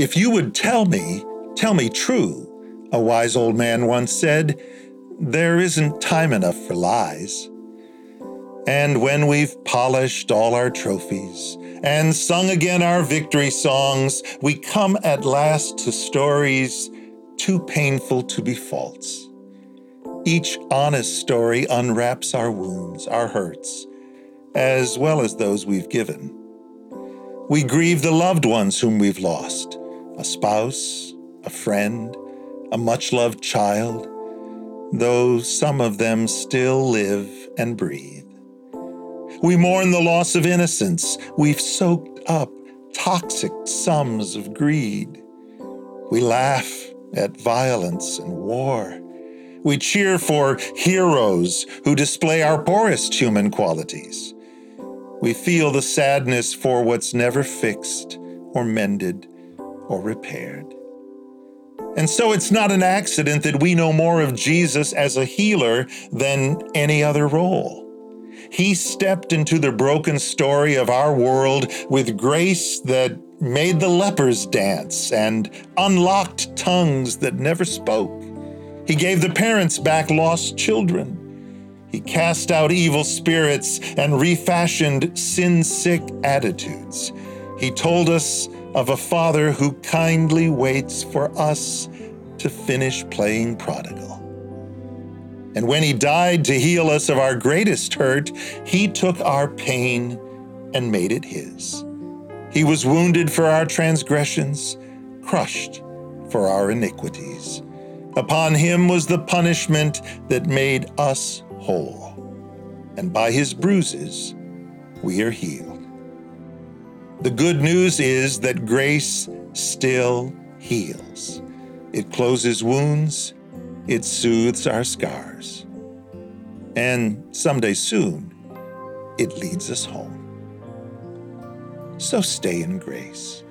If you would tell me, tell me true, a wise old man once said, there isn't time enough for lies. And when we've polished all our trophies and sung again our victory songs, we come at last to stories too painful to be false. Each honest story unwraps our wounds, our hurts, as well as those we've given. We grieve the loved ones whom we've lost a spouse, a friend, a much loved child, though some of them still live and breathe. We mourn the loss of innocence. We've soaked up toxic sums of greed. We laugh at violence and war. We cheer for heroes who display our poorest human qualities. We feel the sadness for what's never fixed or mended or repaired. And so it's not an accident that we know more of Jesus as a healer than any other role. He stepped into the broken story of our world with grace that made the lepers dance and unlocked tongues that never spoke. He gave the parents back lost children. He cast out evil spirits and refashioned sin sick attitudes. He told us of a father who kindly waits for us to finish playing prodigal. And when he died to heal us of our greatest hurt, he took our pain and made it his. He was wounded for our transgressions, crushed for our iniquities. Upon him was the punishment that made us whole, and by his bruises we are healed. The good news is that grace still heals. It closes wounds, it soothes our scars. And someday soon, it leads us home. So stay in grace.